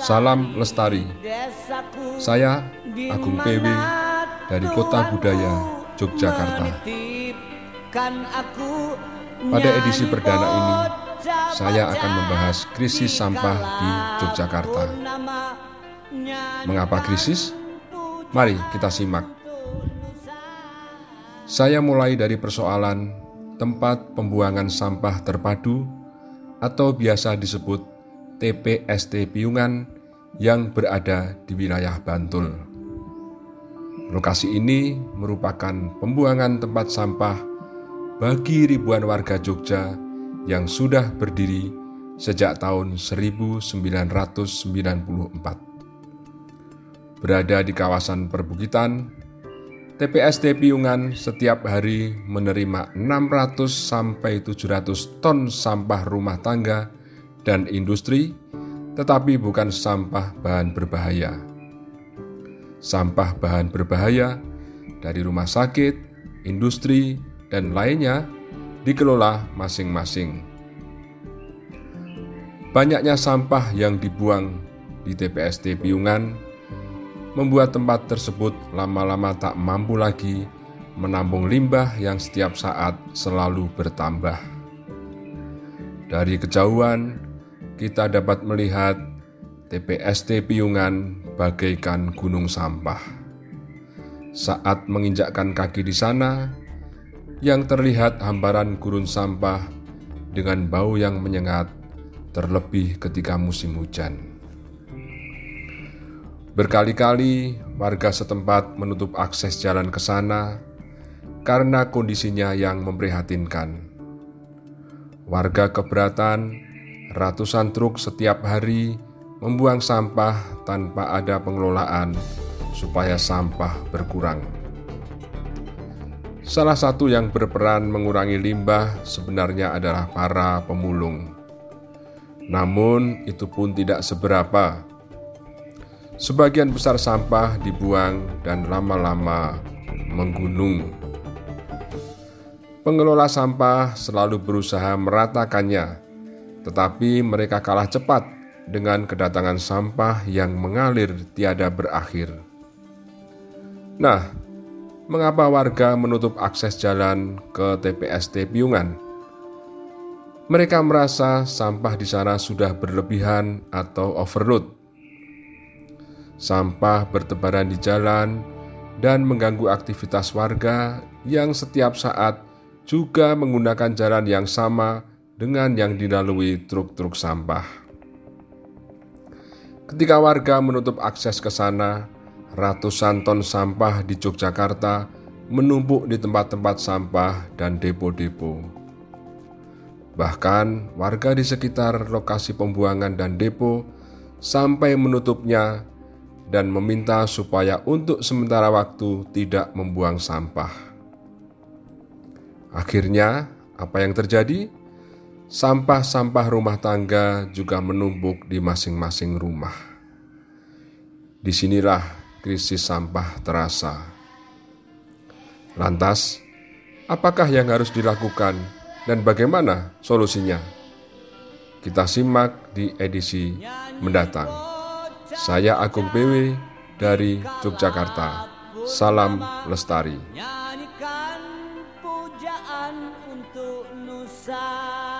Salam Lestari. Saya Agung PW dari Kota Budaya Yogyakarta. Pada edisi perdana ini, saya akan membahas krisis sampah di Yogyakarta. Mengapa krisis? Mari kita simak. Saya mulai dari persoalan tempat pembuangan sampah terpadu atau biasa disebut TPST Piungan yang berada di wilayah Bantul. Lokasi ini merupakan pembuangan tempat sampah bagi ribuan warga Jogja yang sudah berdiri sejak tahun 1994. Berada di kawasan perbukitan, TPST Piungan setiap hari menerima 600 sampai 700 ton sampah rumah tangga dan industri, tetapi bukan sampah bahan berbahaya. Sampah bahan berbahaya dari rumah sakit, industri, dan lainnya dikelola masing-masing. Banyaknya sampah yang dibuang di TPST Piungan membuat tempat tersebut lama-lama tak mampu lagi menampung limbah yang setiap saat selalu bertambah. Dari kejauhan, kita dapat melihat TPST Piungan bagaikan gunung sampah. Saat menginjakkan kaki di sana, yang terlihat hamparan gurun sampah dengan bau yang menyengat, terlebih ketika musim hujan. Berkali-kali warga setempat menutup akses jalan ke sana karena kondisinya yang memprihatinkan. Warga keberatan, ratusan truk setiap hari membuang sampah tanpa ada pengelolaan supaya sampah berkurang. Salah satu yang berperan mengurangi limbah sebenarnya adalah para pemulung. Namun, itu pun tidak seberapa Sebagian besar sampah dibuang dan lama-lama menggunung. Pengelola sampah selalu berusaha meratakannya, tetapi mereka kalah cepat dengan kedatangan sampah yang mengalir tiada berakhir. Nah, mengapa warga menutup akses jalan ke TPST Piungan? Mereka merasa sampah di sana sudah berlebihan atau overload Sampah bertebaran di jalan dan mengganggu aktivitas warga yang setiap saat juga menggunakan jalan yang sama dengan yang dilalui truk-truk sampah. Ketika warga menutup akses ke sana, ratusan ton sampah di Yogyakarta menumpuk di tempat-tempat sampah dan depo-depo. Bahkan warga di sekitar lokasi pembuangan dan depo sampai menutupnya dan meminta supaya untuk sementara waktu tidak membuang sampah. Akhirnya, apa yang terjadi? Sampah-sampah rumah tangga juga menumpuk di masing-masing rumah. Di sinilah krisis sampah terasa. Lantas, apakah yang harus dilakukan dan bagaimana solusinya? Kita simak di edisi mendatang. Saya Agung BW dari Yogyakarta. Salam Lestari. Nyanyikan pujaan untuk Nusantara.